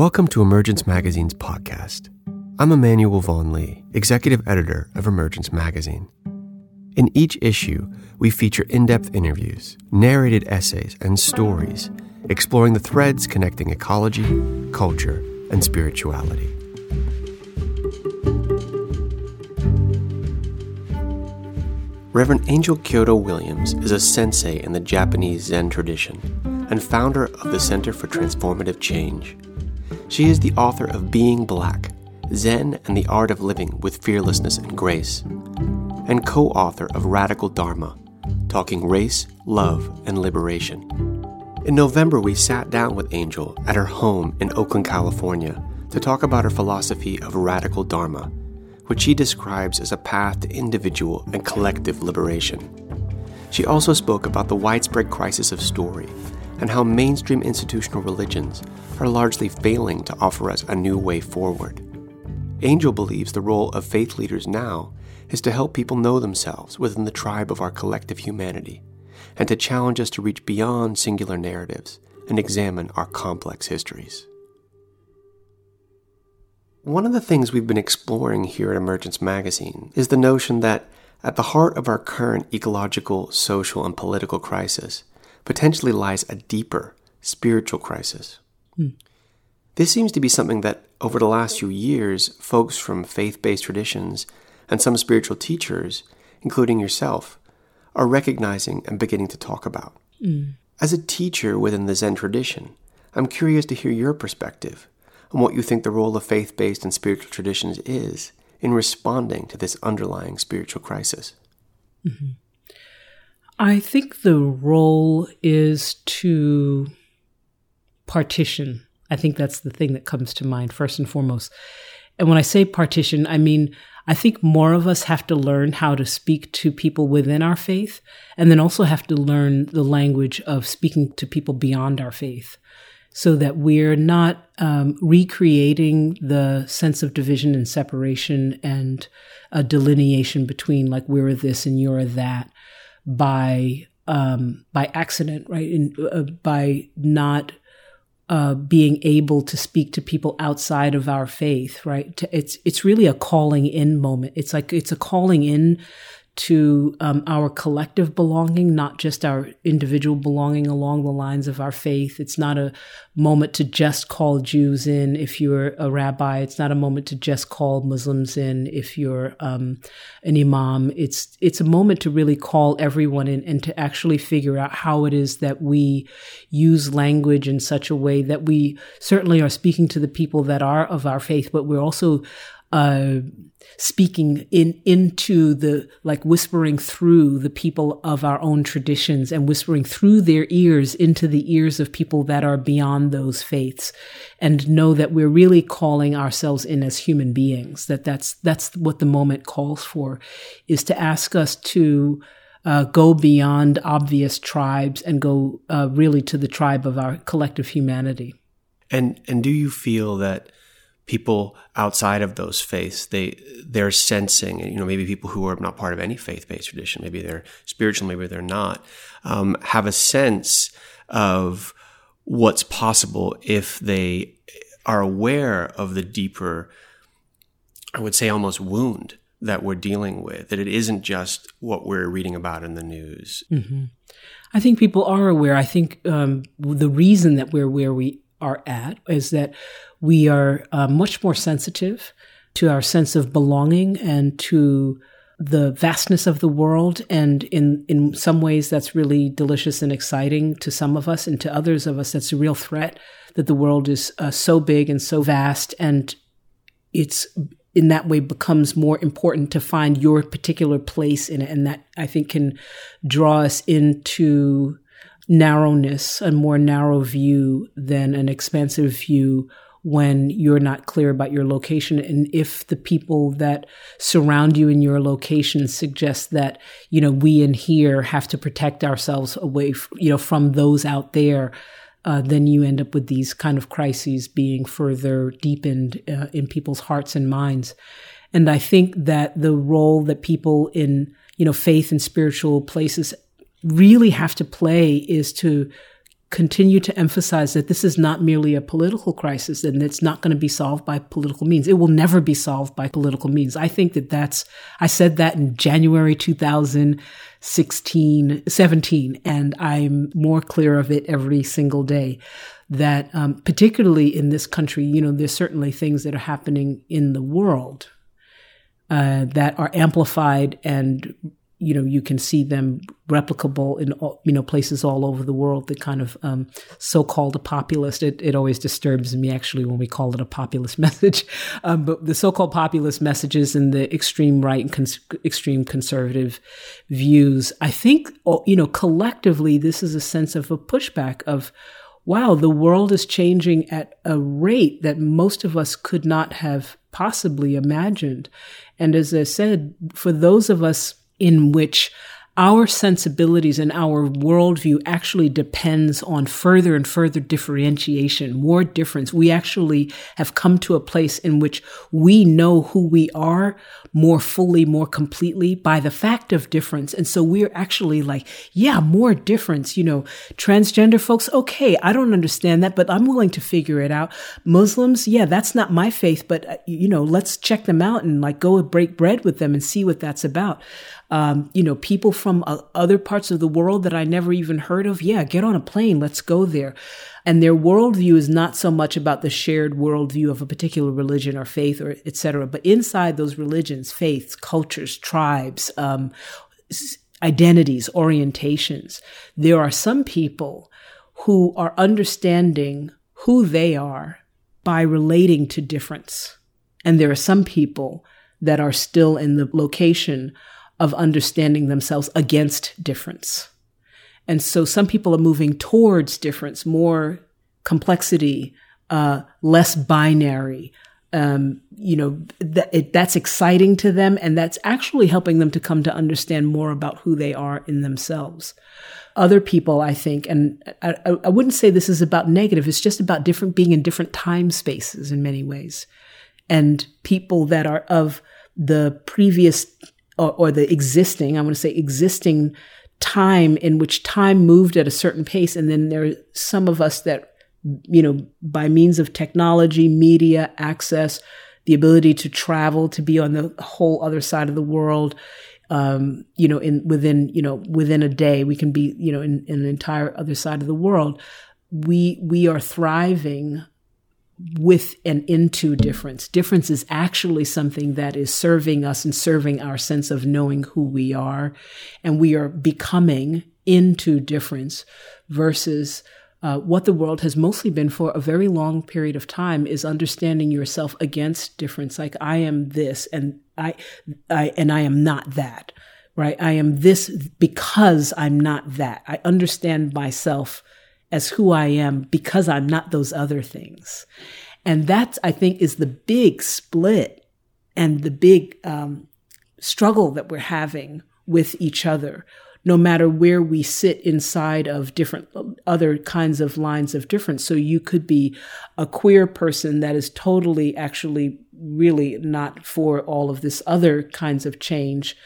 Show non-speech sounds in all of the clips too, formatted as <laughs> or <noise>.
Welcome to Emergence Magazine's podcast. I'm Emmanuel Vaughan-Lee, executive editor of Emergence Magazine. In each issue, we feature in depth interviews, narrated essays, and stories exploring the threads connecting ecology, culture, and spirituality. Reverend Angel Kyodo Williams is a sensei in the Japanese Zen tradition and founder of the Center for Transformative Change. She is the author of Being Black Zen and the Art of Living with Fearlessness and Grace, and co author of Radical Dharma Talking Race, Love, and Liberation. In November, we sat down with Angel at her home in Oakland, California, to talk about her philosophy of radical Dharma, which she describes as a path to individual and collective liberation. She also spoke about the widespread crisis of story and how mainstream institutional religions are largely failing to offer us a new way forward. Angel believes the role of faith leaders now is to help people know themselves within the tribe of our collective humanity and to challenge us to reach beyond singular narratives and examine our complex histories. One of the things we've been exploring here at Emergence Magazine is the notion that at the heart of our current ecological, social, and political crisis potentially lies a deeper spiritual crisis. Mm. This seems to be something that, over the last few years, folks from faith based traditions and some spiritual teachers, including yourself, are recognizing and beginning to talk about. Mm. As a teacher within the Zen tradition, I'm curious to hear your perspective on what you think the role of faith based and spiritual traditions is in responding to this underlying spiritual crisis. Mm-hmm. I think the role is to partition. I think that's the thing that comes to mind first and foremost. And when I say partition, I mean, I think more of us have to learn how to speak to people within our faith and then also have to learn the language of speaking to people beyond our faith so that we're not um, recreating the sense of division and separation and a delineation between like we're this and you're that by um, by accident, right? In, uh, by not uh, being able to speak to people outside of our faith, right? It's it's really a calling in moment. It's like it's a calling in to um, our collective belonging, not just our individual belonging along the lines of our faith. It's not a moment to just call Jews in if you're a rabbi. It's not a moment to just call Muslims in if you're um, an imam. It's it's a moment to really call everyone in and to actually figure out how it is that we use language in such a way that we certainly are speaking to the people that are of our faith, but we're also uh, speaking in into the like whispering through the people of our own traditions and whispering through their ears into the ears of people that are beyond those faiths and know that we're really calling ourselves in as human beings that that's that's what the moment calls for is to ask us to uh, go beyond obvious tribes and go uh, really to the tribe of our collective humanity. And and do you feel that people outside of those faiths they they're sensing you know maybe people who are not part of any faith-based tradition maybe they're spiritual maybe they're not um, have a sense of what's possible if they are aware of the deeper i would say almost wound that we're dealing with that it isn't just what we're reading about in the news mm-hmm. i think people are aware i think um, the reason that we're where we are at is that we are uh, much more sensitive to our sense of belonging and to the vastness of the world. And in, in some ways, that's really delicious and exciting to some of us, and to others of us, that's a real threat that the world is uh, so big and so vast. And it's in that way becomes more important to find your particular place in it. And that I think can draw us into narrowness, a more narrow view than an expansive view when you're not clear about your location. And if the people that surround you in your location suggest that you know we in here have to protect ourselves away you know from those out there uh, then you end up with these kind of crises being further deepened uh, in people's hearts and minds. And i think that the role that people in you know faith and spiritual places really have to play is to continue to emphasize that this is not merely a political crisis and it's not going to be solved by political means. It will never be solved by political means. I think that that's, I said that in January 2016, 17, and I'm more clear of it every single day that, um, particularly in this country, you know, there's certainly things that are happening in the world uh, that are amplified and you know you can see them replicable in you know places all over the world the kind of um, so-called populist. It, it always disturbs me actually when we call it a populist <laughs> message. Um, but the so-called populist messages and the extreme right and cons- extreme conservative views i think you know collectively this is a sense of a pushback of wow the world is changing at a rate that most of us could not have possibly imagined. And as i said for those of us in which our sensibilities and our worldview actually depends on further and further differentiation, more difference. We actually have come to a place in which we know who we are more fully, more completely by the fact of difference. And so we're actually like, yeah, more difference. You know, transgender folks, okay, I don't understand that, but I'm willing to figure it out. Muslims, yeah, that's not my faith, but uh, you know, let's check them out and like go break bread with them and see what that's about um, you know, people from uh, other parts of the world that I never even heard of. Yeah, get on a plane. Let's go there. And their worldview is not so much about the shared worldview of a particular religion or faith or etc. But inside those religions, faiths, cultures, tribes, um, identities, orientations, there are some people who are understanding who they are by relating to difference. And there are some people that are still in the location of understanding themselves against difference. And so some people are moving towards difference, more complexity, uh, less binary. Um, you know, that it, that's exciting to them. And that's actually helping them to come to understand more about who they are in themselves. Other people, I think, and I, I wouldn't say this is about negative. It's just about different, being in different time spaces in many ways. And people that are of the previous or, or the existing, I want to say existing time in which time moved at a certain pace. And then there are some of us that, you know, by means of technology, media, access, the ability to travel, to be on the whole other side of the world, um, you know, in within, you know, within a day, we can be, you know, in, in an entire other side of the world. We we are thriving with and into difference. Difference is actually something that is serving us and serving our sense of knowing who we are. And we are becoming into difference versus uh, what the world has mostly been for a very long period of time is understanding yourself against difference. Like I am this and I, I, and I am not that, right? I am this because I'm not that. I understand myself as who I am because I'm not those other things. And that, I think, is the big split and the big um, struggle that we're having with each other, no matter where we sit inside of different other kinds of lines of difference. So you could be a queer person that is totally actually really not for all of this other kinds of change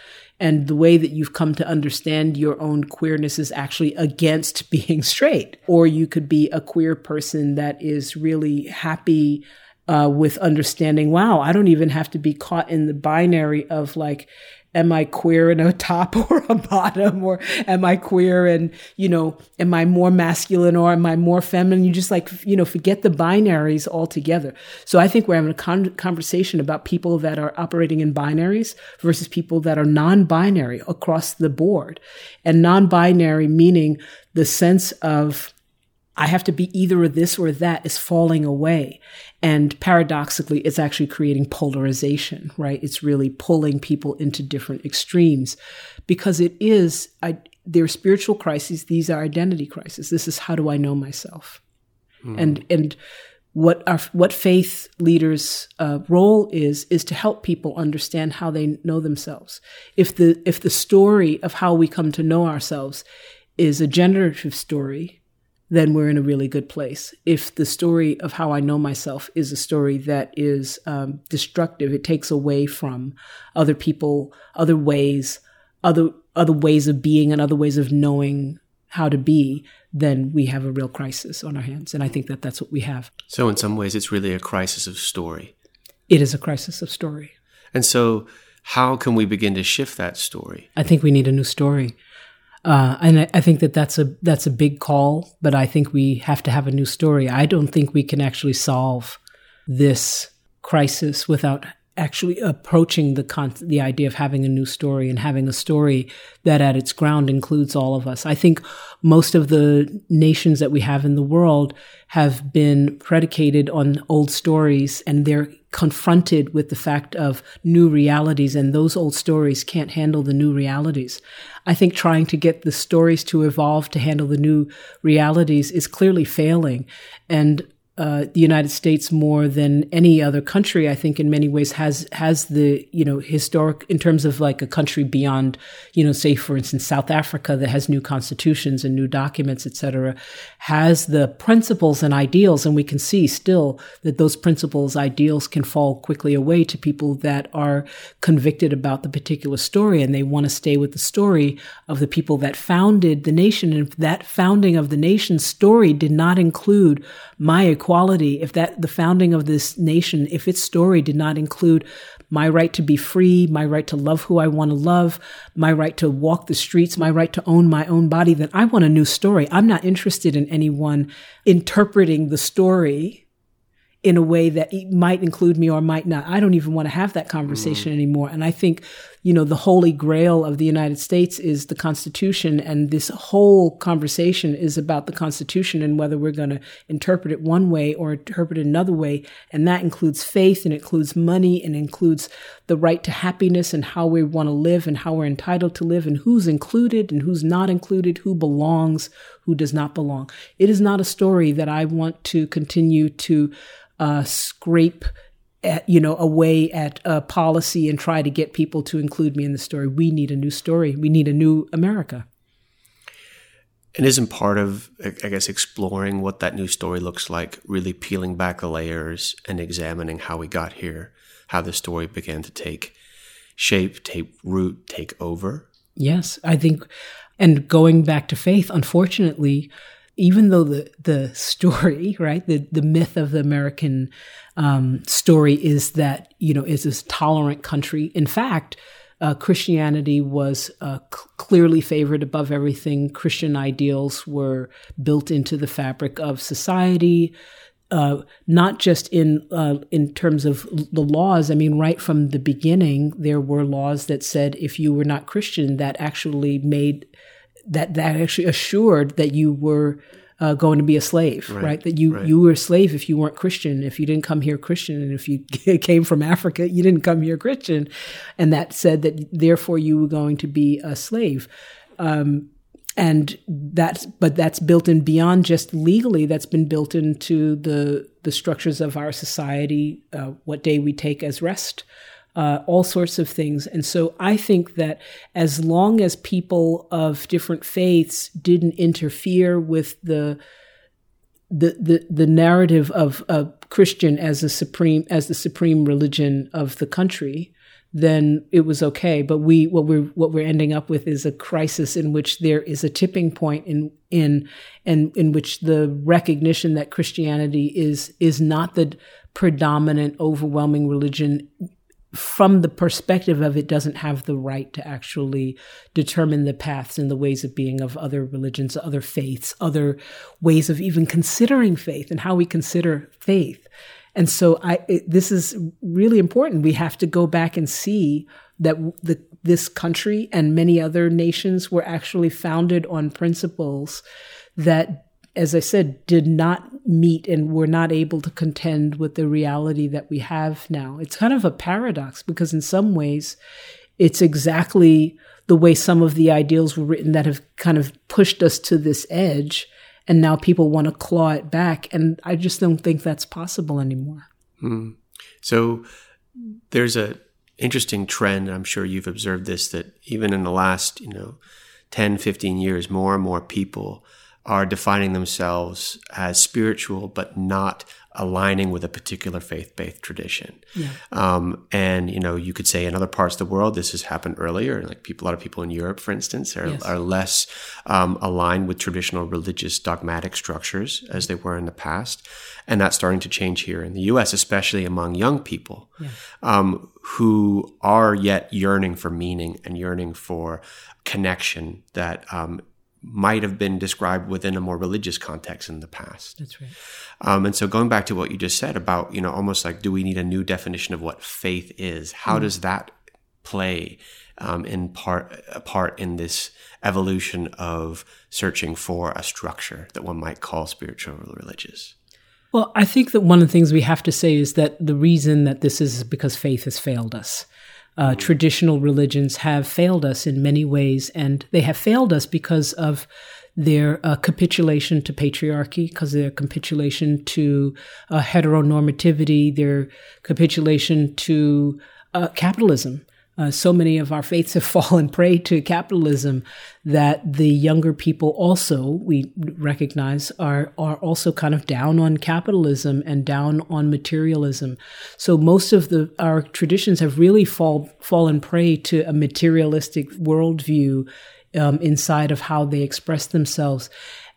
and the way that you've come to understand your own queerness is actually against <laughs> being straight. Or you could be a queer person that is really happy uh, with understanding, wow, I don't even have to be caught in the binary of like, am I queer in a <laughs> top or a bottom? Or am I queer and, you know, am I more masculine or am I more feminine? You just like, you know, forget the binaries altogether. So I think we're having a con- conversation about people that are operating in binaries versus people that are non-binary across the board. And non-binary meaning the sense of I have to be either this or that is falling away. And paradoxically, it's actually creating polarization, right? It's really pulling people into different extremes because it is, I, they're spiritual crises. These are identity crises. This is how do I know myself? Hmm. And, and, what our what faith leaders' uh, role is is to help people understand how they know themselves. If the if the story of how we come to know ourselves is a generative story, then we're in a really good place. If the story of how I know myself is a story that is um, destructive, it takes away from other people, other ways, other other ways of being, and other ways of knowing how to be, then we have a real crisis on our hands. And I think that that's what we have. So, in some ways, it's really a crisis of story. It is a crisis of story. And so, how can we begin to shift that story? I think we need a new story. Uh, and I, I, think that that's a that's a big call, but I think we have to have a new story. I don't think we can actually solve this crisis without actually approaching the con- the idea of having a new story and having a story that at its ground includes all of us. I think most of the nations that we have in the world have been predicated on old stories and they're confronted with the fact of new realities and those old stories can't handle the new realities. I think trying to get the stories to evolve to handle the new realities is clearly failing. And uh, the United States more than any other country, I think in many ways has has the you know historic in terms of like a country beyond you know say for instance South Africa that has new constitutions and new documents etc has the principles and ideals and we can see still that those principles ideals can fall quickly away to people that are convicted about the particular story and they want to stay with the story of the people that founded the nation and if that founding of the nation story did not include my equality, if that the founding of this nation, if its story did not include my right to be free, my right to love who I want to love, my right to walk the streets, my right to own my own body, then I want a new story. I'm not interested in anyone interpreting the story in a way that might include me or might not. I don't even want to have that conversation mm. anymore. And I think, you know, the holy grail of the United States is the Constitution. And this whole conversation is about the Constitution and whether we're going to interpret it one way or interpret it another way. And that includes faith and includes money and includes the right to happiness and how we want to live and how we're entitled to live and who's included and who's not included, who belongs, who does not belong. It is not a story that I want to continue to uh, scrape at, you know away at a policy and try to get people to include me in the story. We need a new story. We need a new America. And isn't part of, I guess, exploring what that new story looks like, really peeling back the layers and examining how we got here, how the story began to take shape, take root, take over? Yes, I think, and going back to faith, unfortunately, even though the the story, <laughs> right, the the myth of the American um, story is that you know is this tolerant country. In fact, uh, Christianity was uh, c- clearly favored above everything. Christian ideals were built into the fabric of society. Uh, not just in uh, in terms of the laws. I mean, right from the beginning, there were laws that said if you were not Christian, that actually made that that actually assured that you were uh, going to be a slave, right? right? That you right. you were a slave if you weren't Christian, if you didn't come here Christian, and if you <laughs> came from Africa, you didn't come here Christian, and that said that therefore you were going to be a slave. Um, and that's but that's built in beyond just legally that's been built into the the structures of our society uh, what day we take as rest uh, all sorts of things. And so I think that as long as people of different faiths didn't interfere with the the, the, the narrative of a Christian as a supreme as the supreme religion of the country, then it was okay. But we what we're what we're ending up with is a crisis in which there is a tipping point in in and in which the recognition that Christianity is is not the predominant overwhelming religion from the perspective of it doesn't have the right to actually determine the paths and the ways of being of other religions, other faiths, other ways of even considering faith and how we consider faith. And so I, it, this is really important. We have to go back and see that the, this country and many other nations were actually founded on principles that as I said, did not meet and were not able to contend with the reality that we have now. It's kind of a paradox because, in some ways, it's exactly the way some of the ideals were written that have kind of pushed us to this edge. And now people want to claw it back. And I just don't think that's possible anymore. Hmm. So there's a interesting trend. I'm sure you've observed this that even in the last, you know, 10, 15 years, more and more people are defining themselves as spiritual, but not aligning with a particular faith-based tradition. Yeah. Um, and you know, you could say in other parts of the world, this has happened earlier. Like people, a lot of people in Europe, for instance, are, yes. are less um, aligned with traditional religious dogmatic structures as they were in the past, and that's starting to change here in the U.S., especially among young people yeah. um, who are yet yearning for meaning and yearning for connection that um, might have been described within a more religious context in the past. That's right. Um, and so going back to what you just said about, you know, almost like, do we need a new definition of what faith is? How mm. does that play um, in part, a part in this evolution of searching for a structure that one might call spiritual or religious? Well, I think that one of the things we have to say is that the reason that this is because faith has failed us. Uh, traditional religions have failed us in many ways, and they have failed us because of their uh, capitulation to patriarchy, because of their capitulation to uh, heteronormativity, their capitulation to uh, capitalism. Uh, so many of our faiths have <laughs> fallen prey to capitalism that the younger people also we recognize are are also kind of down on capitalism and down on materialism. So most of the our traditions have really fall fallen prey to a materialistic worldview um, inside of how they express themselves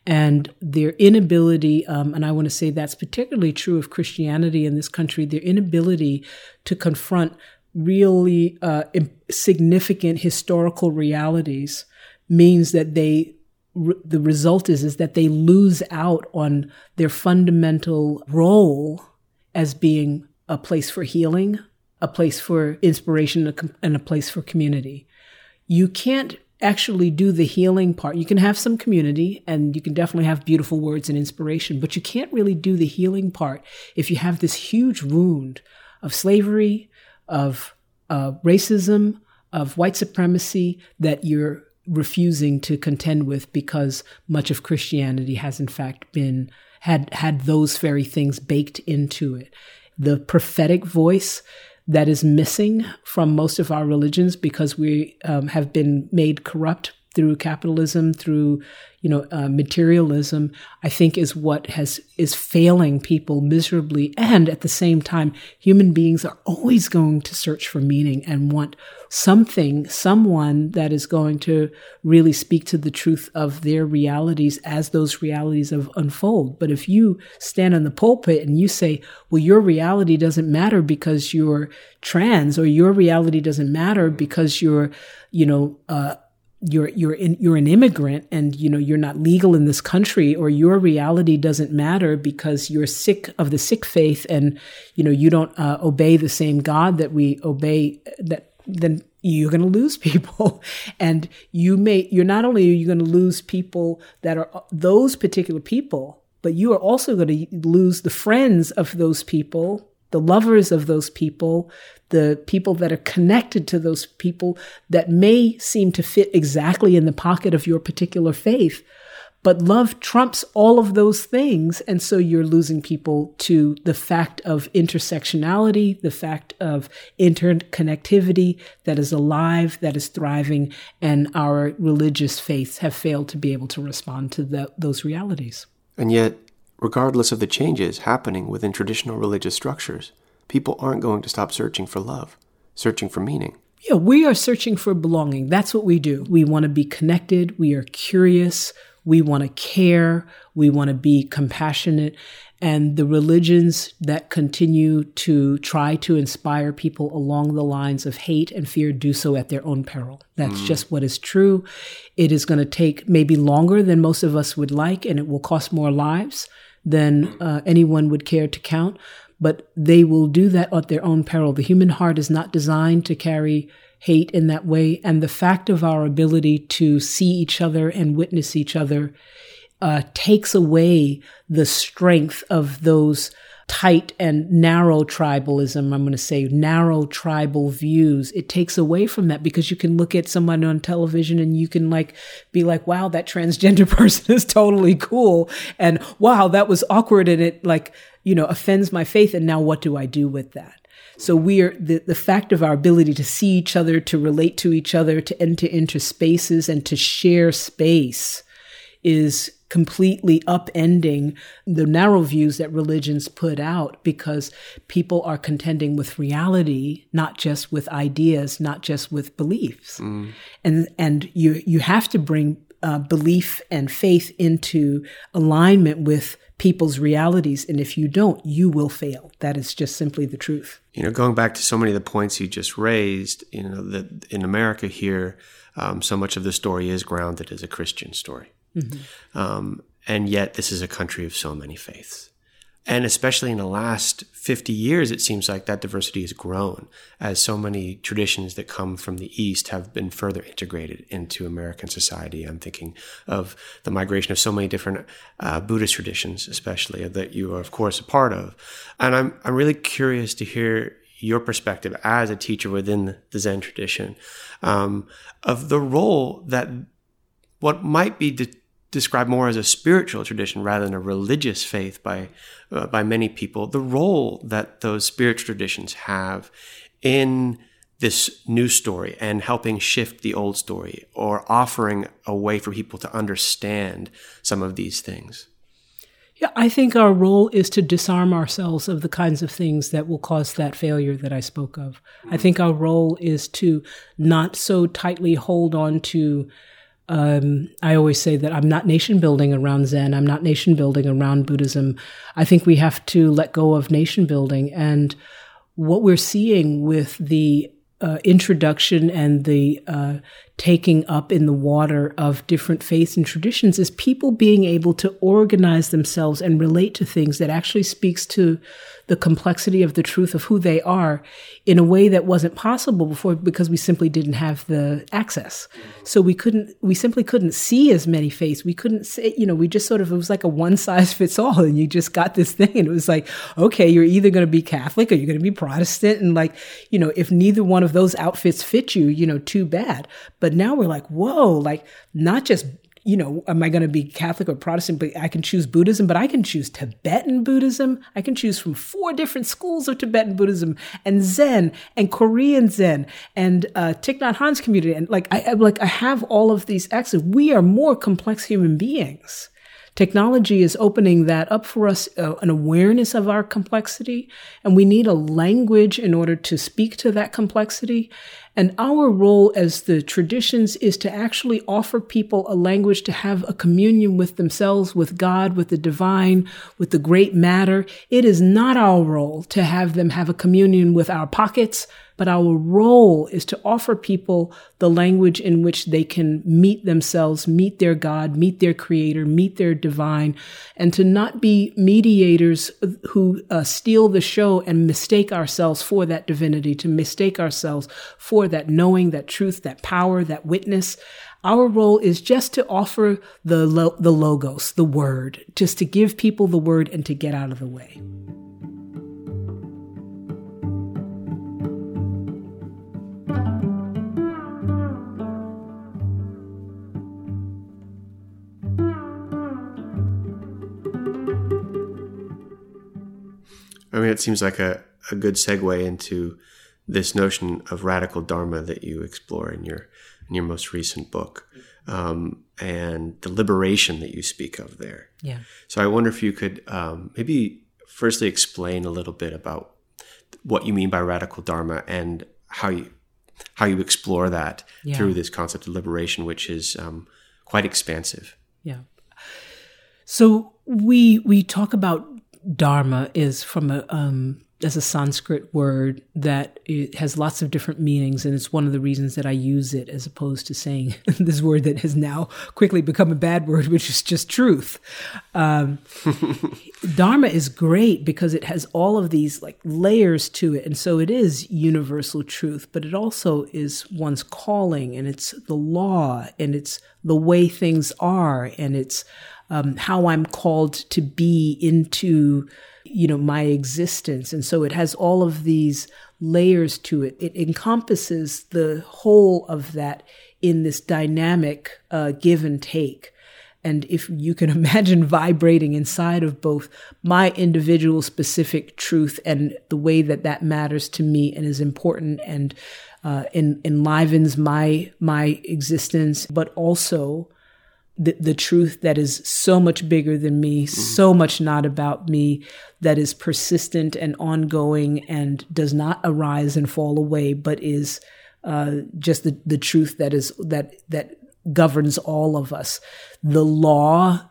and their inability, um, and I want to say that's particularly true of Christianity in this country, their inability to confront really uh, significant historical realities means that they the result is is that they lose out on their fundamental role as being a place for healing, a place for inspiration, and a place for community. You can't actually do the healing part. You can have some community and you can definitely have beautiful words and inspiration, but you can't really do the healing part if you have this huge wound of slavery, of uh, racism, of white supremacy that you're refusing to contend with because much of Christianity has in fact been had had those very things baked into it. The prophetic voice that is missing from most of our religions because we um, have been made corrupt through capitalism, through you know uh, materialism, I think is what has is failing people miserably. And at the same time, human beings are always going to search for meaning and want something, someone that is going to really speak to the truth of their realities as those realities of unfold. But if you stand in the pulpit and you say, well, your reality doesn't matter because you're trans or your reality doesn't matter because you're, you know, uh, you're you're in, you're an immigrant and you know you're not legal in this country or your reality doesn't matter because you're Sikh of the Sikh faith and you know you don't uh, obey the same God that we obey that then you're going to lose <laughs> people. And you may you're not only are you going to lose people that are those particular people but you are also going to lose the friends of those people the lovers of those people, the people that are connected to those people that may seem to fit exactly in the pocket of your particular faith. But love trumps all of those things. And so you're losing people to the fact of intersectionality, the fact of interconnectivity that is alive, that is thriving. And our religious faiths have failed to be able to respond to the, those realities. And yet, regardless of the changes happening within traditional religious structures, people aren't going to stop searching for love, searching for meaning. Yeah, we are searching for belonging. That's what we do. We want to be connected. We are curious. We want to care. We want to be compassionate. And the religions that continue to try to inspire people along the lines of hate and fear do so at their own peril. That's mm. just what is true. It is going to take maybe longer than most of us would like, and it will cost more lives than uh, anyone would care to count. But they will do that at their own peril. The human heart is not designed to carry hate in that way. And the fact of our ability to see each other and witness each other uh, takes away the strength of those tight and narrow tribalism, I'm going to say narrow tribal views. It takes away from that because you can look at someone on television and you can like be like, wow, that transgender <laughs> person is totally cool. And wow, that was awkward. And it like, you know, offends my faith. And now what do I do with that? So we are the, the fact of our ability to see each other, to relate to each other, to enter into spaces and to share space is completely upending the narrow views that religions put out because people are contending with reality, not just with ideas, not just with beliefs. Mm. And, and you, you have to bring uh, belief and faith into alignment with people's realities. And if you don't, you will fail. That is just simply the truth. You know, going back to so many of the points you just raised, you know, that in America here, um, so much of the story is grounded as a Christian story. Mm-hmm. Um, and yet, this is a country of so many faiths. And especially in the last 50 years, it seems like that diversity has grown as so many traditions that come from the East have been further integrated into American society. I'm thinking of the migration of so many different uh, Buddhist traditions, especially that you are, of course, a part of. And I'm, I'm really curious to hear your perspective as a teacher within the Zen tradition um, of the role that what might be de- described more as a spiritual tradition rather than a religious faith by uh, by many people, the role that those spiritual traditions have in this new story and helping shift the old story or offering a way for people to understand some of these things. Yeah, I think our role is to disarm ourselves of the kinds of things that will cause that failure that I spoke of. I think our role is to not so tightly hold on to um, I always say that I'm not nation building around Zen. I'm not nation building around Buddhism. I think we have to let go of nation building. And what we're seeing with the uh, introduction and the uh, taking up in the water of different faiths and traditions is people being able to organize themselves and relate to things that actually speaks to the complexity of the truth of who they are in a way that wasn't possible before because we simply didn't have the access. So we couldn't, we simply couldn't see as many faces. We couldn't say, you know, we just sort of, it was like a one size fits all and you just got this thing and it was like, okay, you're either going to be Catholic or you're going to be Protestant. And like, you know, if neither one of those outfits fit you, you know, too bad. But now we're like, whoa, like not just you know, am I going to be Catholic or Protestant? But I can choose Buddhism, but I can choose Tibetan Buddhism. I can choose from four different schools of Tibetan Buddhism and Zen and Korean Zen and uh, Thich Nhat Hanh's community. And like, I, like, I have all of these access. We are more complex human beings. Technology is opening that up for us, uh, an awareness of our complexity, and we need a language in order to speak to that complexity. And our role as the traditions is to actually offer people a language to have a communion with themselves, with God, with the divine, with the great matter. It is not our role to have them have a communion with our pockets, but our role is to offer people the language in which they can meet themselves, meet their God, meet their creator, meet their divine, and to not be mediators who uh, steal the show and mistake ourselves for that divinity, to mistake ourselves for that knowing, that truth, that power, that witness. Our role is just to offer the, lo- the logos, the word, just to give people the word and to get out of the way. I mean, it seems like a, a good segue into this notion of radical dharma that you explore in your in your most recent book, um, and the liberation that you speak of there. Yeah. So I wonder if you could um, maybe firstly explain a little bit about what you mean by radical dharma and how you how you explore that yeah. through this concept of liberation, which is um, quite expansive. Yeah. So we we talk about dharma is from a um, as a Sanskrit word that it has lots of different meanings, and it's one of the reasons that I use it as opposed to saying <laughs> this word that has now quickly become a bad word, which is just truth. Um, <laughs> dharma is great because it has all of these like layers to it, and so it is universal truth, but it also is one's calling, and it's the law, and it's the way things are, and it's um, how I'm called to be into, you know, my existence. And so it has all of these layers to it. It encompasses the whole of that in this dynamic uh, give and take. And if you can <laughs> imagine vibrating inside of both my individual specific truth and the way that that matters to me and is important and uh, en- enlivens my my existence, but also the, the truth that is so much bigger than me, mm-hmm. so much not about me, that is persistent and ongoing and does not arise and fall away, but is uh, just the, the truth that is that that governs all of us. The law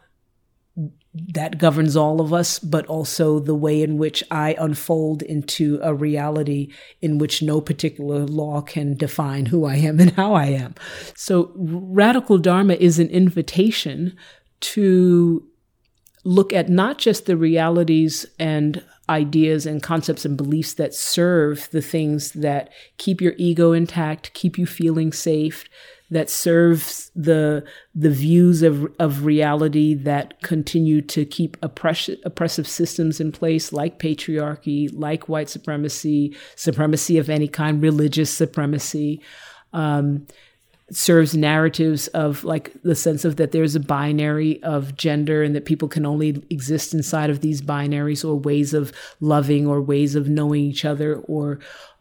that governs all of us, but also the way in which I unfold into a reality in which no particular law can define who I am and how I am. So, radical Dharma is an invitation to look at not just the realities and ideas and concepts and beliefs that serve the things that keep your ego intact, keep you feeling safe, that serves the the views of of reality that continue to keep oppress, oppressive systems in place like patriarchy, like white supremacy, supremacy of any kind, religious supremacy. Um, serves narratives of like the sense of that there's a binary of gender and that people can only exist inside of these binaries or ways of loving or ways of knowing each other or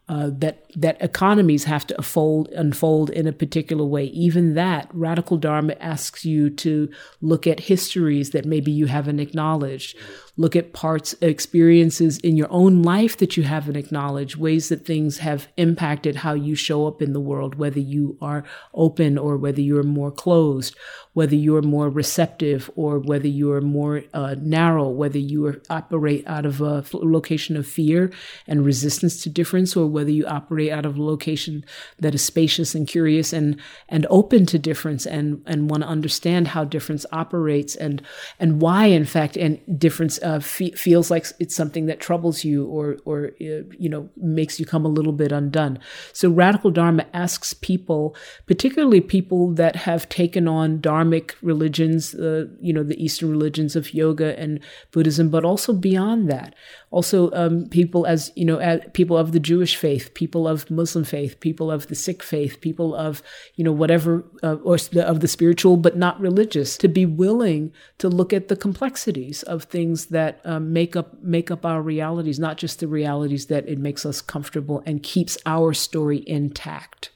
uh, that that economies have to unfold unfold in a particular way. Even that radical dharma asks you to look at histories that maybe you haven't acknowledged, look at parts, experiences in your own life that you haven't acknowledged, ways that things have impacted how you show up in the world, whether you are open or whether you're more closed, whether you're more receptive or whether you're more uh, narrow, whether you operate out of a location of fear and resistance to difference, or whether you operate out of a location that is spacious and curious and and open to difference and and want to understand how difference operates and and why, in fact, and difference uh, feels like it's something that troubles you or or uh, you know makes you come a little bit undone. So radical dharma asks people, particularly people that have taken on dharmic religions, uh, you know, the Eastern religions of yoga and Buddhism, but also beyond that also um, people as you know as people of the Jewish faith, people of Muslim faith, people of the Sikh faith, people of you know whatever uh, or the, of the spiritual but not religious, to be willing to look at the complexities of things that um, make up make up our realities, not just the realities that it makes us comfortable and keeps our story intact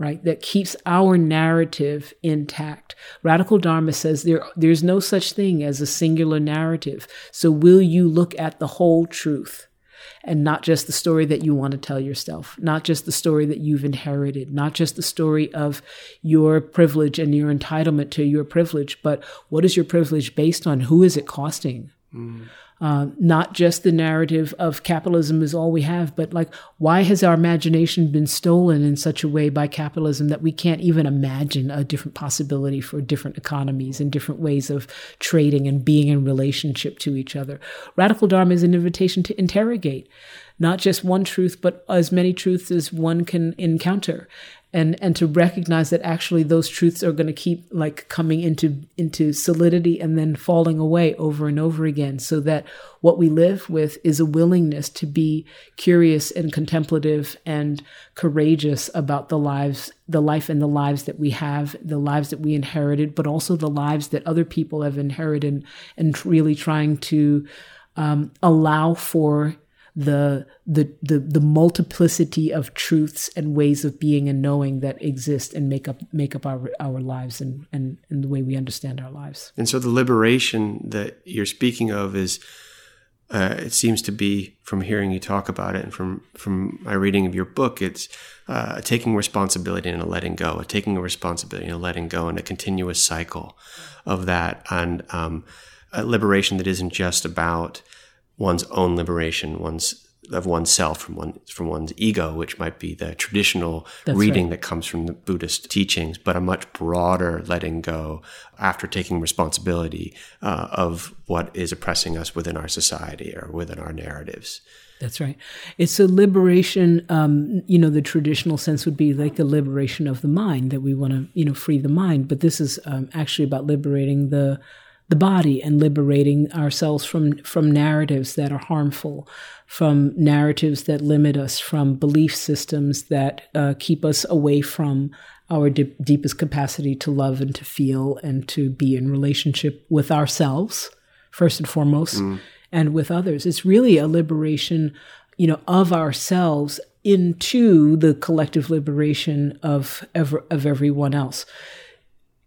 right, that keeps our narrative intact. Radical Dharma says there, there's no such thing as a singular narrative. So will you look at the whole truth? and not just the story that you want to tell yourself, not just the story that you've inherited, not just the story of your privilege and your entitlement to your privilege, but what is your privilege based on? Who is it costing? Mm. Uh, not just the narrative of capitalism is all we have, but like, why has our imagination been stolen in such a way by capitalism that we can't even imagine a different possibility for different economies and different ways of trading and being in relationship to each other? Radical Dharma is an invitation to interrogate not just one truth, but as many truths as one can encounter and and to recognize that actually those truths are going to keep like coming into into solidity and then falling away over and over again so that what we live with is a willingness to be curious and contemplative and courageous about the lives the life and the lives that we have the lives that we inherited but also the lives that other people have inherited and really trying to um, allow for the, the the the multiplicity of truths and ways of being and knowing that exist and make up make up our our lives and and, and the way we understand our lives. And so the liberation that you're speaking of is uh, it seems to be from hearing you talk about it and from from my reading of your book, it's uh, taking responsibility and a letting go, a taking a responsibility and a letting go, and a continuous cycle of that, and um, a liberation that isn't just about one's own liberation, one's of oneself from one from one's ego, which might be the traditional That's reading right. that comes from the Buddhist teachings, but a much broader letting go after taking responsibility uh, of what is oppressing us within our society or within our narratives. That's right. It's a liberation. Um, you know, the traditional sense would be like the liberation of the mind that we want to, you know, free the mind. But this is um, actually about liberating the the body and liberating ourselves from from narratives that are harmful, from narratives that limit us, from belief systems that uh, keep us away from our deepest capacity to love and to feel and to be in relationship with ourselves first and foremost, mm. and with others. It's really a liberation, you know, of ourselves into the collective liberation of ever, of everyone else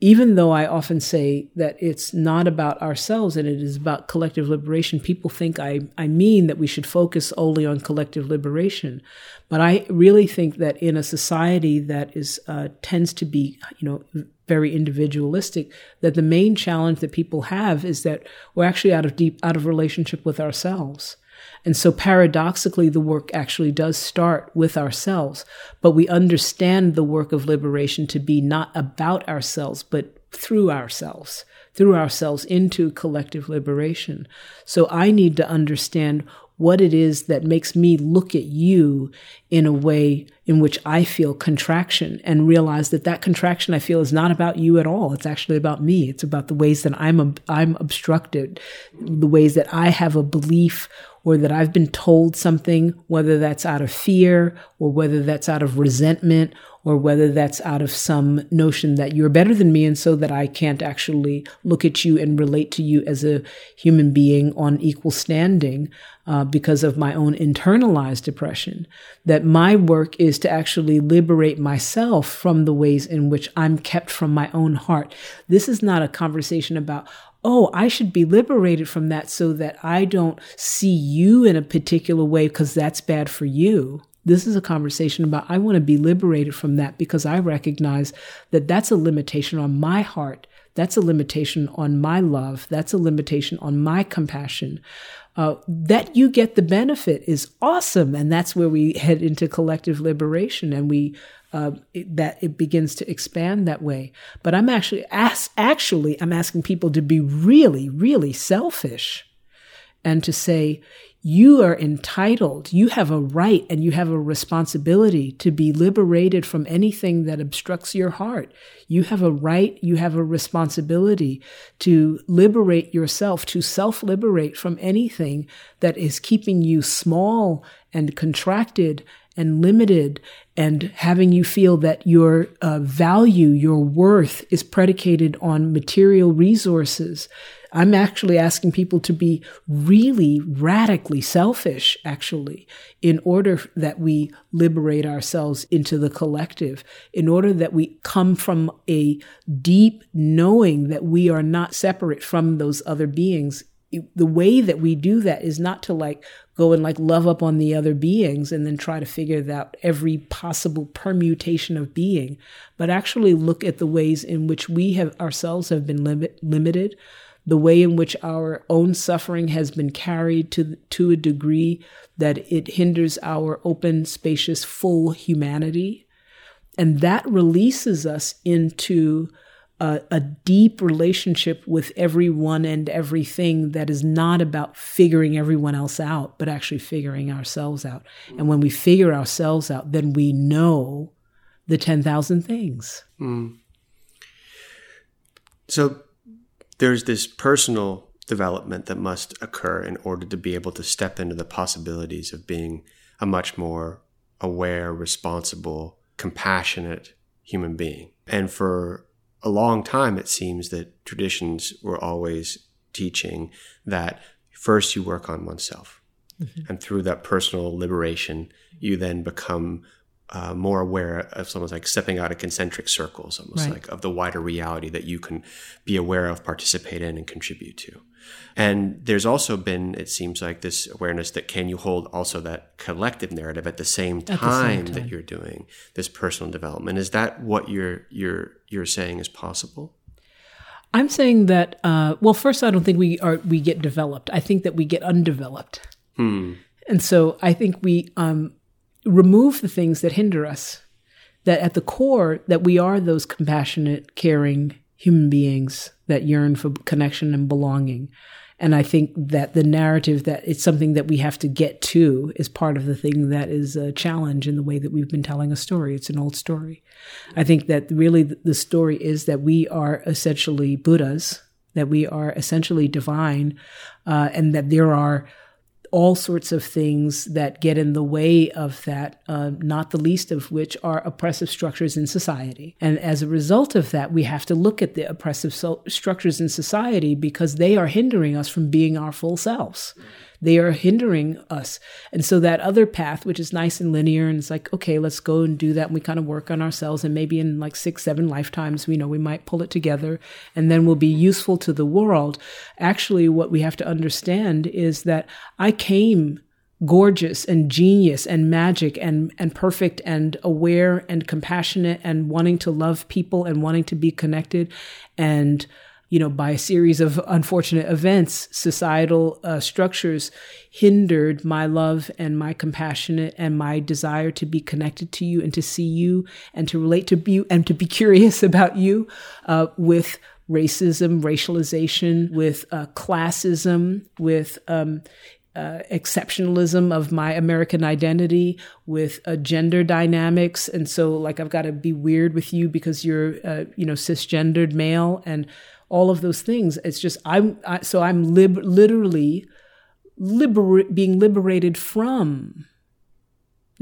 even though I often say that it's not about ourselves and it is about collective liberation, people think I, I mean that we should focus only on collective liberation. But I really think that in a society that is uh, tends to be, you know, very individualistic, that the main challenge that people have is that we're actually out of deep out of relationship with ourselves. And so paradoxically, the work actually does start with ourselves, but we understand the work of liberation to be not about ourselves, but through ourselves, through ourselves into collective liberation. So I need to understand what it is that makes me look at you in a way in which I feel contraction and realize that that contraction I feel is not about you at all. It's actually about me. It's about the ways that I'm, I'm obstructed, the ways that I have a belief or that I've been told something, whether that's out of fear or whether that's out of resentment or whether that's out of some notion that you're better than me and so that I can't actually look at you and relate to you as a human being on equal standing uh, because of my own internalized depression. That my work is to actually liberate myself from the ways in which I'm kept from my own heart. This is not a conversation about, oh, I should be liberated from that so that I don't see you in a particular way because that's bad for you. This is a conversation about I want to be liberated from that because I recognize that that's a limitation on my heart. That's a limitation on my love. That's a limitation on my compassion. Uh, that you get the benefit is awesome. And that's where we head into collective liberation and we uh, it, that it begins to expand that way. But I'm actually ask, actually I'm asking people to be really, really selfish and to say, you are entitled, you have a right and you have a responsibility to be liberated from anything that obstructs your heart. You have a right, you have a responsibility to liberate yourself, to self liberate from anything that is keeping you small and contracted and limited and having you feel that your uh, value, your worth is predicated on material resources I'm actually asking people to be really radically selfish, actually, in order that we liberate ourselves into the collective, in order that we come from a deep knowing that we are not separate from those other beings. The way that we do that is not to like go and like love up on the other beings and then try to figure out every possible permutation of being, but actually look at the ways in which we have ourselves have been limit, limited, the way in which our own suffering has been carried to, to a degree that it hinders our open, spacious, full humanity. And that releases us into a, a, deep relationship with everyone and everything that is not about figuring everyone else out, but actually figuring ourselves out. And when we figure ourselves out, then we know the 10,000 things. Mm. So there's this personal development that must occur in order to be able to step into the possibilities of being a much more aware, responsible, compassionate human being. And for a long time, it seems that traditions were always teaching that first you work on oneself. Mm-hmm. And through that personal liberation, you then become uh, more aware of almost like stepping out of concentric circles, almost right. like of the wider reality that you can be aware of, participate in, and contribute to. And there's also been, it seems like, this awareness that can you hold also that collective narrative at the same time, the same time. that you're doing this personal development. Is that what you're you're you're saying is possible? I'm saying that. Uh, well, first, I don't think we are we get developed. I think that we get undeveloped. Hmm. And so I think we um, remove the things that hinder us. That at the core, that we are those compassionate, caring human beings that yearn for connection and belonging. And I think that the narrative that it's something that we have to get to is part of the thing that is a challenge in the way that we've been telling a story. It's an old story. I think that really the story is that we are essentially Buddhas, that we are essentially divine, uh, and that there are all sorts of things that get in the way of that, uh, not the least of which are oppressive structures in society. And as a result of that, we have to look at the oppressive so- structures in society because they are hindering us from being our full selves. They are hindering us. And so that other path, which is nice and linear, and it's like, okay, let's go and do that. And we kind of work on ourselves. And maybe in like six, seven lifetimes, we know we might pull it together and then we'll be useful to the world. Actually, what we have to understand is that I came gorgeous and genius and magic and, and perfect and aware and compassionate and wanting to love people and wanting to be connected. And, you know, by a series of unfortunate events, societal uh, structures hindered my love and my compassionate and my desire to be connected to you and to see you and to relate to you and to be <laughs> curious about you uh, with racism, racialization, with uh, classism, with um, uh, exceptionalism of my American identity with uh, gender dynamics. And so, like, I've got to be weird with you because you're, uh, you know, cisgendered male and all of those things. It's just, I'm, I, so I'm lib- literally liber- being liberated from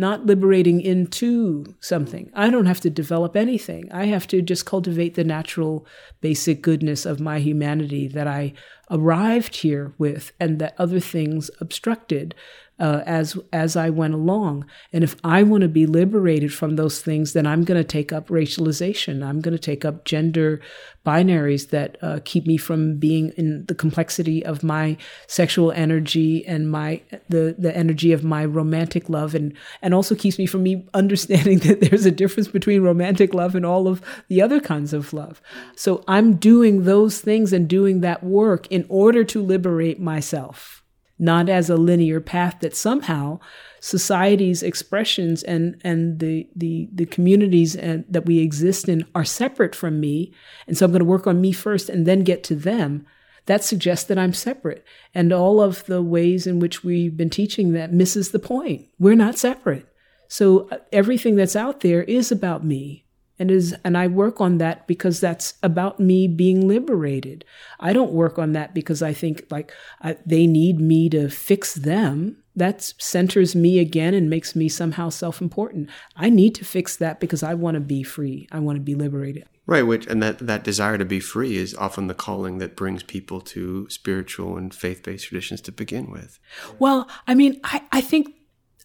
not liberating into something. I don't have to develop anything. I have to just cultivate the natural, basic goodness of my humanity that I arrived here with and that other things obstructed uh, as as I went along. And if I want to be liberated from those things, then I'm going to take up racialization. I'm going to take up gender binaries that uh, keep me from being in the complexity of my sexual energy and my the the energy of my romantic love, and and also keeps me from me <laughs> understanding that there's a difference between romantic love and all of the other kinds of love. So I'm doing those things and doing that work in order to liberate myself not as a linear path that somehow society's expressions and and the the the communities and, that we exist in are separate from me and so i'm going to work on me first and then get to them that suggests that i'm separate. And all of the ways in which we've been teaching that misses the point. We're not separate. So uh, everything that's out there is about me and is and I work on that because that's about me being liberated. I don't work on that because I think like I, they need me to fix them. That centers me again and makes me somehow self-important. I need to fix that because I want to be free. I want to be liberated. Right, which and that that desire to be free is often the calling that brings people to spiritual and faith-based traditions to begin with. Well, I mean, I, I think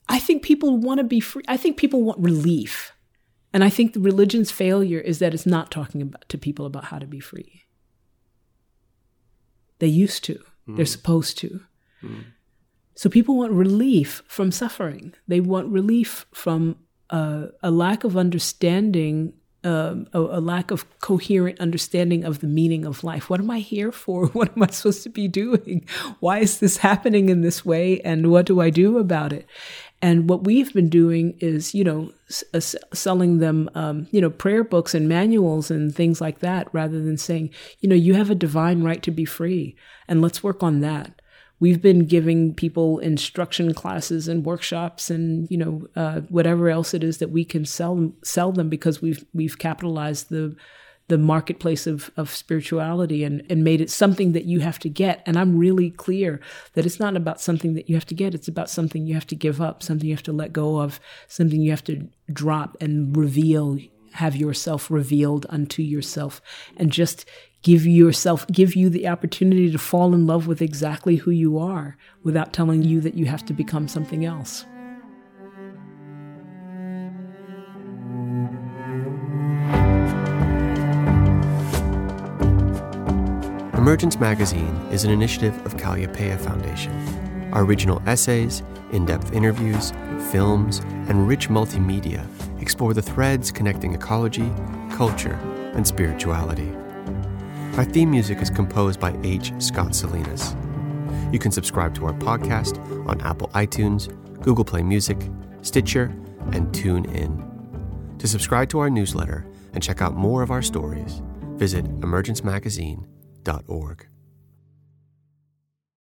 I think people want to be free. I think people want relief. And I think the religion's failure is that it's not talking about, to people about how to be free. They used to, mm. they're supposed to. Mm. So people want relief from suffering. They want relief from uh, a lack of understanding, um, a, a, lack of coherent understanding of the meaning of life. What am I here for? <laughs> What am I supposed to be doing? Why is this happening in this way? And what do I do about it? And what we've been doing is, you know, s- uh, selling them, um, you know, prayer books and manuals and things like that, rather than saying, you know, you have a divine right to be free, and let's work on that. We've been giving people instruction classes and workshops and you know uh, whatever else it is that we can sell sell them because we've we've capitalized the the marketplace of, of spirituality and, and made it something that you have to get. And I'm really clear that it's not about something that you have to get, it's about something you have to give up, something you have to let go of, something you have to drop and reveal, have yourself revealed unto yourself, and just give yourself, give you the opportunity to fall in love with exactly who you are without telling you that you have to become something else. Emergence Magazine is an initiative of Kalliopeia Foundation. Our original essays, in depth interviews, films, and rich multimedia explore the threads connecting ecology, culture, and spirituality. Our theme music is composed by H. Scott Salinas. You can subscribe to our podcast on Apple iTunes, Google Play Music, Stitcher, and TuneIn. To subscribe to our newsletter and check out more of our stories, visit Emergence Magazine org.